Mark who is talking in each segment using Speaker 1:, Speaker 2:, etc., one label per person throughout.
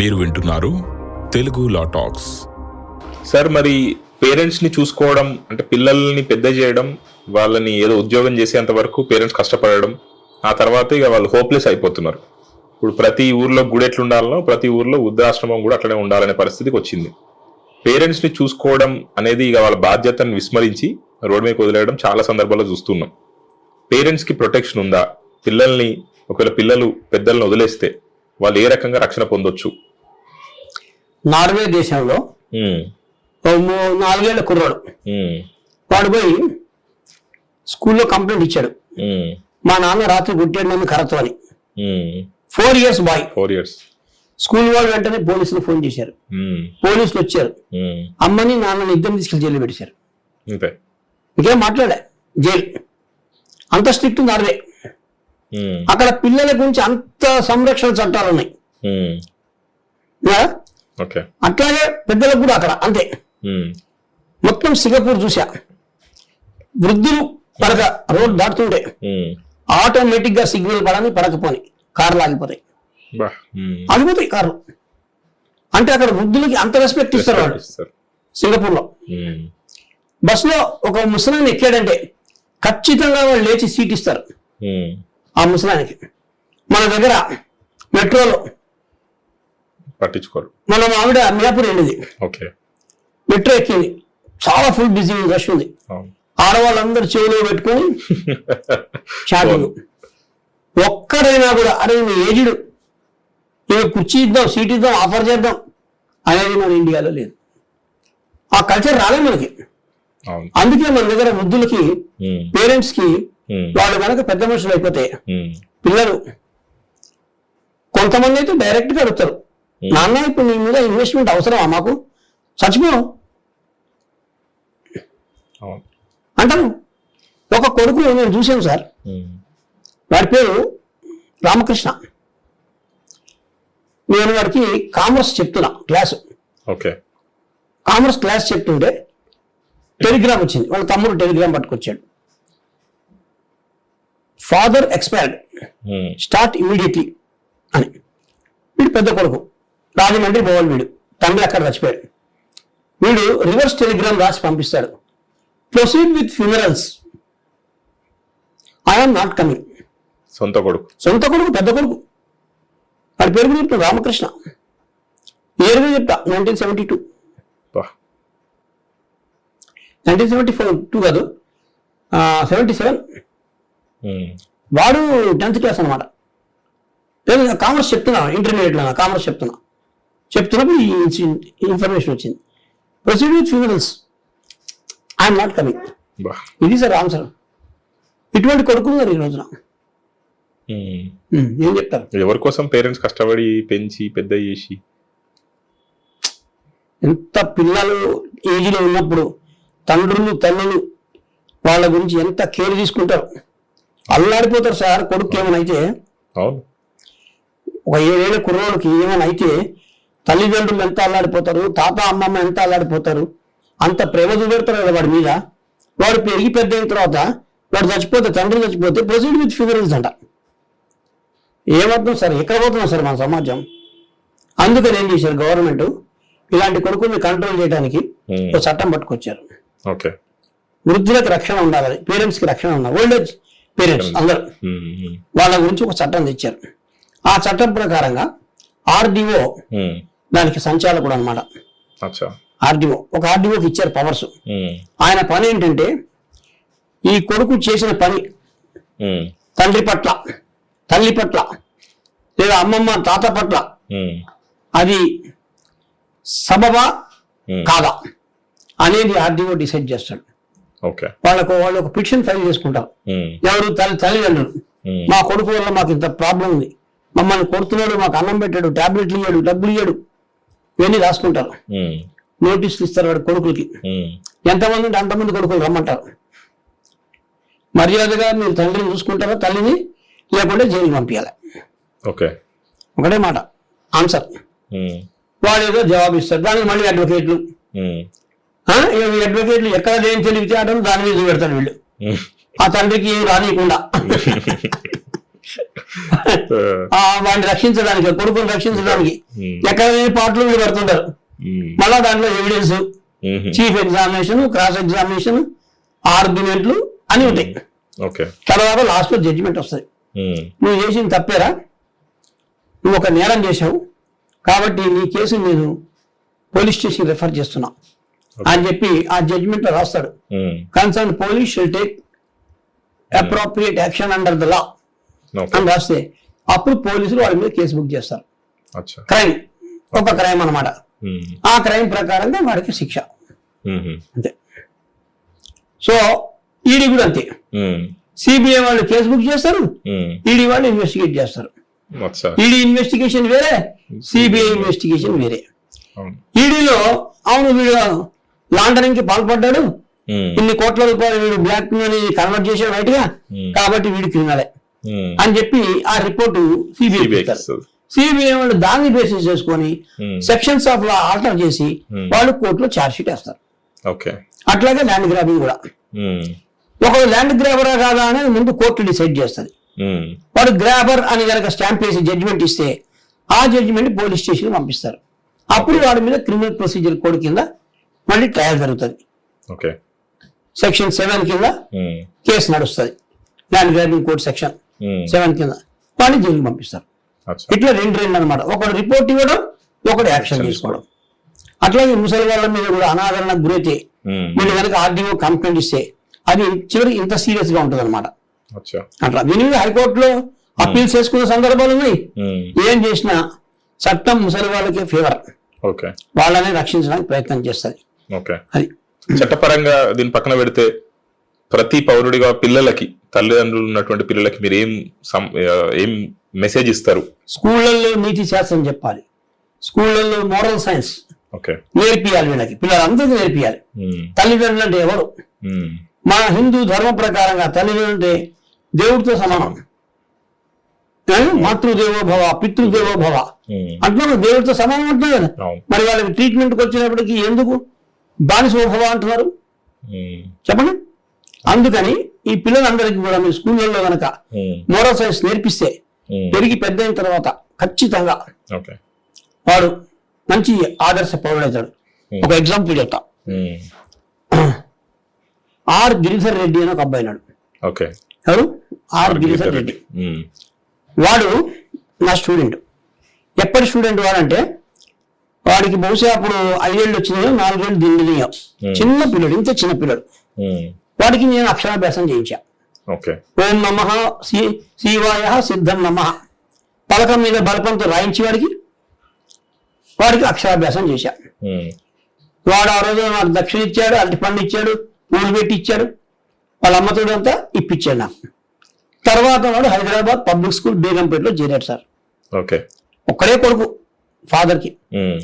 Speaker 1: మీరు వింటున్నారు తెలుగు లా talks.
Speaker 2: Sir మరి పేరెంట్స్ని చూసుకోవడం అంటే పిల్లల్ని పెద్ద చేయడం వాళ్ళని ఏదో ఉద్యోగం చేసేంత వరకు పేరెంట్స్ కష్టపడడం ఆ తర్వాత ఇక వాళ్ళు హోప్లెస్ అయిపోతున్నారు. ఇప్పుడు ప్రతి ఊర్లో గుడి ఎట్లా ఉండాలనో ప్రతి ఊర్లో వృద్ధాశ్రమం కూడా అట్లనే ఉండాలనే పరిస్థితికి వచ్చింది. పేరెంట్స్ని చూసుకోవడం అనేది ఇక వాళ్ళ బాధ్యతను విస్మరించి రోడ్ మీద వదిలేయడం చాలా సందర్భాల్లో చూస్తున్నాం. పేరెంట్స్కి ప్రొటెక్షన్ ఉందా? పిల్లల్ని ఒకవేళ పిల్లలు పెద్దలను వదిలేస్తే వాళ్ళు ఏ రకంగా రక్షణ పొందొచ్చు?
Speaker 3: నార్వే దేశంలో నాలుగేళ్ళ కుర్రాడు. వాడు పోయి స్కూల్లో కంప్లైంట్ ఇచ్చాడు. మా నాన్న రాత్రి గుట్టాడు నన్ను కరతో అని. Four years boy.
Speaker 2: Four years.
Speaker 3: School వాళ్ళు వెంటనే పోలీసులు ఫోన్ చేశారు. పోలీసులు వచ్చారు. అమ్మని నాన్నని ఇద్దరు తీసుకెళ్ళి జైలు పెట్టేశారు.
Speaker 2: అంతే
Speaker 3: ఇంకేం మాట్లాడే జైలు. అంత స్ట్రిక్ట్ నార్వే.
Speaker 2: ఉమ్,
Speaker 3: అక్కడ పిల్లల గురించి అంత సంరక్షణ చట్టాలు ఉన్నాయి. అట్లాగే పెద్దలకు కూడా అక్కడ అంతే. మొత్తం సింగపూర్ చూసా వృద్ధులు పడక రోడ్ దాటుతుంటే ఆటోమేటిక్గా సిగ్నల్ పడని పడకపోని కార్లు ఆగిపోతాయి. ఆగిపోతాయి కార్లు. అంటే అక్కడ వృద్ధులకి అంత రెస్పెక్ట్ ఇస్తారు వాళ్ళు. సింగపూర్లో
Speaker 2: ఉమ్,
Speaker 3: బస్సులో ఒక ముసలాన్ని ఎక్కాడంటే ఖచ్చితంగా వాళ్ళు లేచి సీట్ ఇస్తారు. ఆ ముసలానికి మన దగ్గర మెట్రోలో
Speaker 2: పట్టించుకోరు.
Speaker 3: మన ఆవిడ మియాపూర్ వెళ్ళింది.
Speaker 2: ఓకే.
Speaker 3: మెట్రో ఎక్కింది. చాలా ఫుల్ బిజీ రష్ ఉంది. ఆడవాళ్ళందరూ చెవులో పెట్టుకొని చాటింగ్ ఒక్కడైనా కూడా అరే ఈయన ఏజుడు. ఇక కుర్చీ ఇద్దాం సీట్ ఇద్దాం ఆఫర్ చేద్దాం అనేది మన ఇండియాలో లేదు. ఆ కల్చర్ రాలే మనకి. అందుకే మన దగ్గర వృద్ధులకి
Speaker 2: పేరెంట్స్కి
Speaker 3: వాళ్ళు కనుక పెద్ద మనుషులు అయిపోతే పిల్లలు కొంతమంది అయితే డైరెక్ట్గా అడుగుతారు. నాన్న ఇప్పుడు నీ మీద ఇన్వెస్ట్మెంట్ అవసరమా మాకు? చచ్చిపో
Speaker 2: అవును.
Speaker 3: అంటారు ఒక కొడుకు నేను చూశాను సార్. వాడి పేరు రామకృష్ణ. నేను వాడికి కామర్స్ చెప్తున్నా క్లాసు.
Speaker 2: ఓకే.
Speaker 3: కామర్స్ క్లాస్ చెప్తుంటే టెలిగ్రామ్ వచ్చింది. వాళ్ళ తమ్ముడు టెలిగ్రామ్ పట్టుకొచ్చాడు. ఫాదర్ ఎక్స్పైర్డ్ స్టార్ట్ ఇమీడియట్లీ అని. వీడు పెద్ద కొడుకు. రాజమండ్రి పోవాలి వీడు. తండ్రి అక్కడ చచ్చిపోయాడు. వీడు రివర్స్ టెలిగ్రామ్ రాసి పంపిస్తాడు. Proceed with funerals I'm not coming
Speaker 2: సొంత కొడుకు.
Speaker 3: సొంత కొడుకు పెద్ద కొడుకు. వాడి పేరు కూడా చెప్తాను రామకృష్ణ. కూడా చెప్తా nineteen seventy two nineteen seventy four two కాదు. సెవెంటీ సెవెన్ వాడు టెన్త్ క్లాస్ అనమాట కామర్స్ చెప్తున్నా ఇంటర్మీడియట్లో కామర్స్ చెప్తున్నా. చెప్తున్నప్పుడు ఈ ఇన్ఫర్మేషన్ వచ్చింది. Proceed with funerals I'm not coming. ఇది సార్ ఆన్సర్ ఇటువంటి కొడుకులు ఉన్నారు ఈ రోజున. ఏం చెప్తారు?
Speaker 2: ఎవరి కోసం పేరెంట్స్ కష్టపడి పెంచి పెద్ద చేసి?
Speaker 3: ఎంత పిల్లలు ఏజ్లో ఉన్నప్పుడు తండ్రులు తల్లులు వాళ్ళ గురించి ఎంత కేర్ తీసుకుంటారు? అల్లాడిపోతారు సార్ కొడుకు ఏమైనా అయితే. ఒక ఏడేళ్ళ కుర్రోడికి ఏమైనా అయితే తల్లిదండ్రులు ఎంత అల్లాడిపోతారు తాత అమ్మమ్మ ఎంత అల్లాడిపోతారు అంత ప్రేమ చూపెడతారు కదా వాడి మీద. వాడు పెరిగి పెద్ద అయిన తర్వాత వాడు చచ్చిపోతే తండ్రి చచ్చిపోతే ప్రొసీడ్ విత్ ఫిగరల్స్ అంట. ఏమర్థం సార్? ఎక్కడ పోతున్నాం సార్ మన సమాజం? అందుకని ఏం చేశారు గవర్నమెంట్? ఇలాంటి కొడుకుల్ని కంట్రోల్ చేయడానికి
Speaker 2: ఉమ్,
Speaker 3: ఒక చట్టం పట్టుకొచ్చారు. వృద్ధులకు రక్షణ ఉండాలని పేరెంట్స్కి రక్షణ ఉండాలి. ఓల్డ్ ఏజ్ పేరెంట్స్ అందరూ.
Speaker 2: ఉమ్,
Speaker 3: వాళ్ళ గురించి ఒక చట్టం తెచ్చారు. ఆ చట్టం ప్రకారంగా ఆర్డీఓ
Speaker 2: ఉమ్,
Speaker 3: దానికి సంచాలకుడు అనమాట ఆర్డీఓ. ఒక ఆర్డీఓకి ఇచ్చారు పవర్స్. ఆయన పని ఏంటంటే ఈ కొడుకు చేసిన పని తండ్రి పట్ల తల్లి పట్ల లేదా అమ్మమ్మ తాత పట్ల అది సబబా కాదా అనేది ఆర్డీఓ డిసైడ్ చేస్తాడు.
Speaker 2: ఓకే.
Speaker 3: వాళ్ళకు వాళ్ళు ఒక పిటిషన్ ఫైల్ చేసుకుంటారు. ఎవరు తల్లి తల్లిదండ్రులు? మా కొడుకు వల్ల మాకు ఇంత ప్రాబ్లం ఉంది. మమ్మల్ని కొడుతున్నాడు మాకు అన్నం పెట్టాడు టాబ్లెట్లు ఇయ్యాడు డబ్బులు ఇయ్యాడు. ఇవన్నీ రాసుకుంటారు. నోటీసులు ఇస్తారు వాడి కొడుకులకి. ఎంతమంది ఉంటే అంతమంది కొడుకులు రమ్మంటారు. మర్యాదగా మీరు తండ్రిని చూసుకుంటారా తల్లిని? లేకుంటే జైలుకి పంపించాలి
Speaker 2: ఓకే.
Speaker 3: ఒకటే మాట ఆన్సర్. వాడు ఏదో జవాబు ఇస్తారు దానికి మళ్ళీ అడ్వకేట్లు. అడ్వకేట్లు ఎక్కడ లేని తెలివితే ఆటలు దాని మీద పెడతారు వీళ్ళు. ఆ తండ్రికి రానియకుండా. వాడిని రక్షించడానికి కొడుకుని రక్షించడానికి. ఎక్కడ లేని పాటలు వీళ్ళు పెడుతుంటారు. మళ్ళా దాంట్లో evidence chief examination cross examination ఆర్గ్యుమెంట్లు అన్ని ఉంటాయి. తర్వాత లాస్ట్లో జడ్జిమెంట్ వస్తుంది. నువ్వు చేసిన తప్పేరా? నువ్వు ఒక నేరం చేశావు. కాబట్టి నీ కేసు నేను పోలీస్ స్టేషన్ రెఫర్ చేస్తున్నా. అని చెప్పి ఆ జడ్జిమెంట్ రాస్తాడు. Concern police shall take appropriate action under the law అని రాస్తే అప్పుడు పోలీసులు వాళ్ళ మీద కేసు బుక్ చేస్తారు. క్రైమ్. ఒక క్రైమ్ అన్నమాట.
Speaker 2: ఉమ్,
Speaker 3: ఆ క్రైమ్ ప్రకారంగా వాడికి శిక్ష.
Speaker 2: ఉమ్,
Speaker 3: అంతే. సో ఈడీ కూడా అంతే. సిబిఐ వాళ్ళు కేసు బుక్ చేస్తారు. ఈడీ వాళ్ళు ఇన్వెస్టిగేట్ చేస్తారు. ఈడీ ఇన్వెస్టిగేషన్ వేరే సిబిఐ ఇన్వెస్టిగేషన్ వేరే. ఈడీలో అవును వీడు లాండరింగ్కి పాల్పడ్డాడు ఇన్ని కోట్ల రూపాయలు వీడు బ్లాక్ మనీ కన్వర్ట్ చేశాడు బయటగా
Speaker 2: Hmm.
Speaker 3: కాబట్టి వీడు క్రిమినలే అని చెప్పి ఆ రిపోర్టు సిబిఐ. సిబిఐ వాళ్ళు దాన్ని బేసిస్ చేసుకొని
Speaker 2: Hmm.
Speaker 3: Sections of law alter చేసి
Speaker 2: Hmm.
Speaker 3: వాళ్ళు కోర్టులో ఛార్జ్ షీట్ వేస్తారు. అట్లాగే ల్యాండ్ గ్రాబింగ్ కూడా. ఒకడు ల్యాండ్ గ్రాబరా కాదా అనేది ముందు కోర్టు డిసైడ్ చేస్తుంది. వాడు గ్రాబర్ అని కనుక స్టాంప్ వేసి జడ్జిమెంట్ ఇస్తే ఆ జడ్జిమెంట్ పోలీస్ స్టేషన్ పంపిస్తారు. అప్పుడు వాడి మీద క్రిమినల్ ప్రొసీజర్ కోడ్ కింద మళ్ళీ ట్రయల్ జరుగుతుంది.
Speaker 2: ఓకే
Speaker 3: సెక్షన్ సెవెన్ కింద కేసు నడుస్తుంది. Land grabbing code section seven కింద. వాడిని జైలుకి పంపిస్తారు. ఇట్లా రెండు రెండు అనమాట ఒకడు రిపోర్ట్ ఇవ్వడం ఒకడు యాక్షన్ తీసుకోవడం. అట్లాగే ముసలి వాళ్ళ మీద కూడా అనాదరణ గురైతే వీళ్ళు కనుక ఆర్డీఓ కంప్లైంట్ ఇస్తే అది చివరికి ఇంత సీరియస్గా ఉంటుంది అనమాట అట్లా. దీని మీద హైకోర్టులో అప్పీల్స్ చేసుకునే సందర్భాలు ఉన్నాయి. ఏం చేసినా చట్టం ముసలి వాళ్ళకి ఫేవర్.
Speaker 2: ఓకే.
Speaker 3: వాళ్ళని రక్షించడానికి ప్రయత్నం చేస్తుంది. అది.
Speaker 2: చట్టపరంగా దీని పక్కన పెడితే ప్రతి పౌరుడిగా పిల్లలకి తల్లిదండ్రులు ఉన్నటువంటి పిల్లలకి మీరు ఏం ఏం మెసేజ్ ఇస్తారు?
Speaker 3: స్కూళ్ళల్లో నీతి శాస్త్రం చెప్పాలి. స్కూళ్ళల్లో మోరల్ సైన్స్ నేర్పియాలి వీళ్ళకి. పిల్లలందరికీ నేర్పియాలి. తల్లిదండ్రులు అంటే ఎవరు? మన హిందూ ధర్మ ప్రకారంగా తల్లిదండ్రులు అంటే దేవుడితో సమానం? మాతృదేవో భవ పితృదేవో భవ దేవుడితో సమానం అంటున్నారు కదా. మరి వాళ్ళకి ట్రీట్మెంట్కి వచ్చినప్పటికీ ఎందుకు? బానిసో భవ అంటున్నారు. చెప్పండి. అందుకని ఈ పిల్లలందరికీ కూడా మీరు స్కూళ్ళల్లో కనుక
Speaker 2: ఉమ్,
Speaker 3: మోరల్ సైన్స్ నేర్పిస్తే
Speaker 2: ఉమ్,
Speaker 3: పెరిగి పెద్ద అయిన తర్వాత ఖచ్చితంగా వాడు మంచి ఆదర్శ పౌరుడవుతాడు. ఒక ఎగ్జాంపుల్ చెప్తా. ఆర్ గిరిధర్ రెడ్డి అని ఒక అబ్బాయి నాడు
Speaker 2: ఓకే
Speaker 3: ఎవరు? ఆర్ గిరిధర్ రెడ్డి. వాడు నా స్టూడెంట్. ఎప్పటి స్టూడెంట్ వాడంటే వాడికి బహుశా అప్పుడు ఐదేళ్ళు వచ్చినాయో నాలుగేళ్ళు దిండినాయో. చిన్న పిల్లడు ఇంత చిన్న పిల్లడు. వాడికి నేను అక్షరాభ్యాసం చేయించా.
Speaker 2: ఓకే.
Speaker 3: ఓం నమ శివాయ సిద్ధం నమ. పలకం మీద బలపంతో రాయించి వాడికి వాడికి అక్షరాభ్యాసం చేశా. వాడు ఆ రోజు నాకు దక్షిణ ఇచ్చాడు అరటి పండు ఇచ్చాడు ఊరు పెట్టి ఇచ్చాడు వాళ్ళ అమ్మతోడు అంతా ఇప్పించాడు నాకు. తర్వాత వాడు హైదరాబాద్ పబ్లిక్ స్కూల్ బేగంపేటలో చేరాడు సార్.
Speaker 2: ఓకే.
Speaker 3: ఒక్కడే కొడుకు ఫాదర్కి.
Speaker 2: ఉమ్,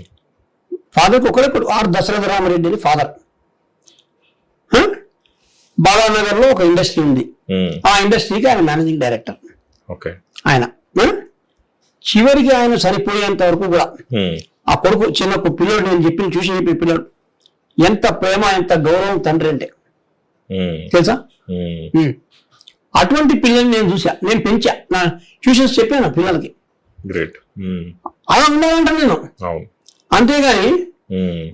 Speaker 3: ఫాదర్కి ఒక్కడే కొడుకు ఆర్ దశరథ రామరెడ్డి అని ఫాదర్ బాలానగర్లో ఒక ఇండస్ట్రీ ఉంది. ఆ ఇండస్ట్రీకి ఆయన మేనేజింగ్ డైరెక్టర్. ఆయన? చివరికి ఆయన సరిపోయేంత వరకు కూడా ఆ కొడుకు చిన్న పిల్లోడు నేను చెప్పిన చూసి చెప్పి పిల్లోడు ఎంత ప్రేమ ఎంత గౌరవం తండ్రి అంటే. తెలుసా. అటువంటి పిల్లల్ని నేను చూసా నేను పెంచా. నా ట్యూషన్స్ చెప్పాను పిల్లలకి.
Speaker 2: గ్రేట్.
Speaker 3: అలా ఉండాలంట నేను. అంతేగాని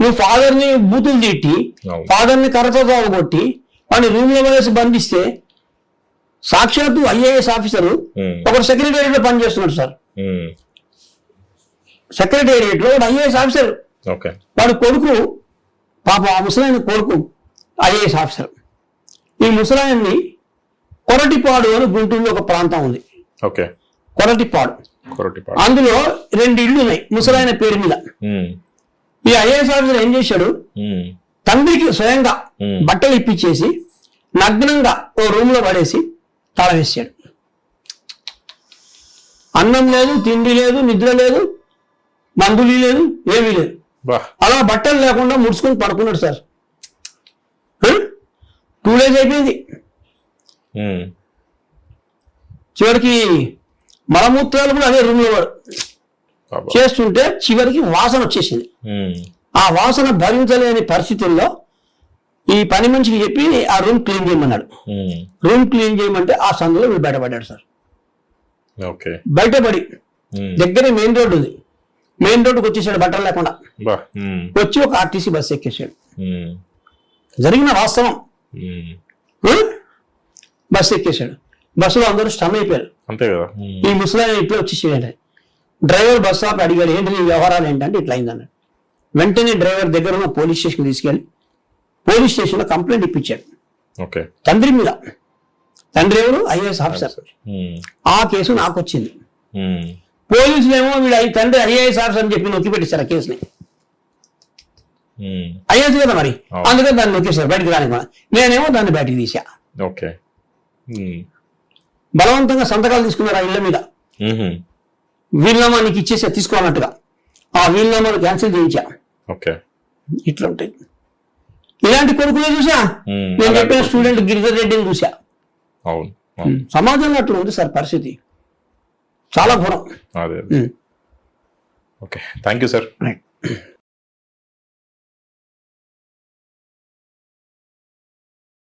Speaker 3: నువ్వు ఫాదర్ని బూతులు తిట్టి. ఫాదర్ని కర్రతో తాగొట్టి వాడిని రూమ్లో వేసి బంధిస్తే సాక్షాత్తు ఐఏఎస్ ఆఫీసర్ ఒకరు సెక్రటేరియట్లో పనిచేస్తున్నాడు సార్. సెక్రటేరియట్లో ఐఏఎస్ ఆఫీసర్.
Speaker 2: ఓకే.
Speaker 3: వాడు కొడుకు పాప ఆ ముసలాయన కొడుకు ఐఏఎస్ ఆఫీసర్. ఈ ముసలాయన్ని కొరటిపాడు అని గుంటూరులో ఒక ప్రాంతం ఉంది.
Speaker 2: ఓకే.
Speaker 3: కొరటిపాడు.
Speaker 2: కొరటిపాడు.
Speaker 3: అందులో రెండు ఇళ్ళు ఉన్నాయి ముసలాయన పేరు మీద. ఈ ఐఏఎస్ ఆఫీసర్ ఏం చేశాడు? తండ్రికి స్వయంగా. బట్టలు ఇప్పించేసి నగ్నంగా ఓ రూమ్లో పడేసి తాళం వేసాడు. అన్నం లేదు తిండి లేదు నిద్ర లేదు మందులు లేదు ఏమీ లేదు. అలా బట్టలు లేకుండా ముడుచుకొని పడుకున్నాడు సార్. టూ డేస్ అయిపోయింది. చివరికి మలమూత్రాలు కూడా అదే రూమ్లో వాడు
Speaker 2: బాబా
Speaker 3: చేస్తుంటే చివరికి వాసన వచ్చేసింది. ఆ వాసన భరించలేని పరిస్థితుల్లో ఈ పని మనిషికి చెప్పి ఆ రూమ్ క్లీన్ చేయమన్నాడు. రూమ్ క్లీన్ చేయమంటే ఆ సందులో వీడు బయటపడ్డాడు సార్.
Speaker 2: ఓకే.
Speaker 3: బయటపడి. దగ్గరే మెయిన్ రోడ్డు ఉంది. మెయిన్ రోడ్డుకి వచ్చేసాడు బట్టలు లేకుండా. వచ్చి ఒక ఆర్టీసీ బస్సు ఎక్కేసాడు. జరిగిన వాస్తవం? బస్సు ఎక్కేసాడు. బస్సులో అందరూ స్టమ్ అయిపోయారు.
Speaker 2: అంతే కదా.
Speaker 3: ఈ ముసలాయన ఇట్లా వచ్చేసాడు డ్రైవర్ బస్ స్టాప్ అడిగాడు ఏంటి నీ వ్యవహారాలు ఏంటంటే ఇట్లా అయిందన్నాడు. వెంటనే డ్రైవర్ దగ్గర ఉన్న పోలీస్ స్టేషన్ తీసుకెళ్ళి పోలీస్ స్టేషన్లో కంప్లైంట్ ఇప్పించాడు
Speaker 2: ఓకే.
Speaker 3: తండ్రి మీద. తండ్రి ఎవరు? IAS officer. ఆ కేసు నాకు వచ్చింది. పోలీసులు ఏమో వీడు తండ్రి ఐఏఎస్ ఆఫీసర్ అని చెప్పి నొక్కి పెట్టేశారు ఆ కేసుని. ఐఏఎస్ కదా మరి. అందుకని దాన్ని నొక్కేశారు. బయటికి రాని నేనేమో దాన్ని బయటికి తీసా. బలవంతంగా సంతకాలు తీసుకున్నారు ఆ ఇళ్ళ మీద. వీలునామా నీకు ఇచ్చేసా తీసుకోవాలన్నట్టుగా ఆ వీలునామాను క్యాన్సిల్ చేయించా.
Speaker 2: ఓకే.
Speaker 3: ఇట్లా ఉంటాయి ఇలాంటి కొడుకునే చూసా. నేను చెప్పిన స్టూడెంట్ గిరిధర్ రెడ్డిని చూసా. సమాజంలో అట్లా ఉంది సార్ పరిస్థితి. చాలా ఘోరం.
Speaker 2: Okay thank you sir
Speaker 3: right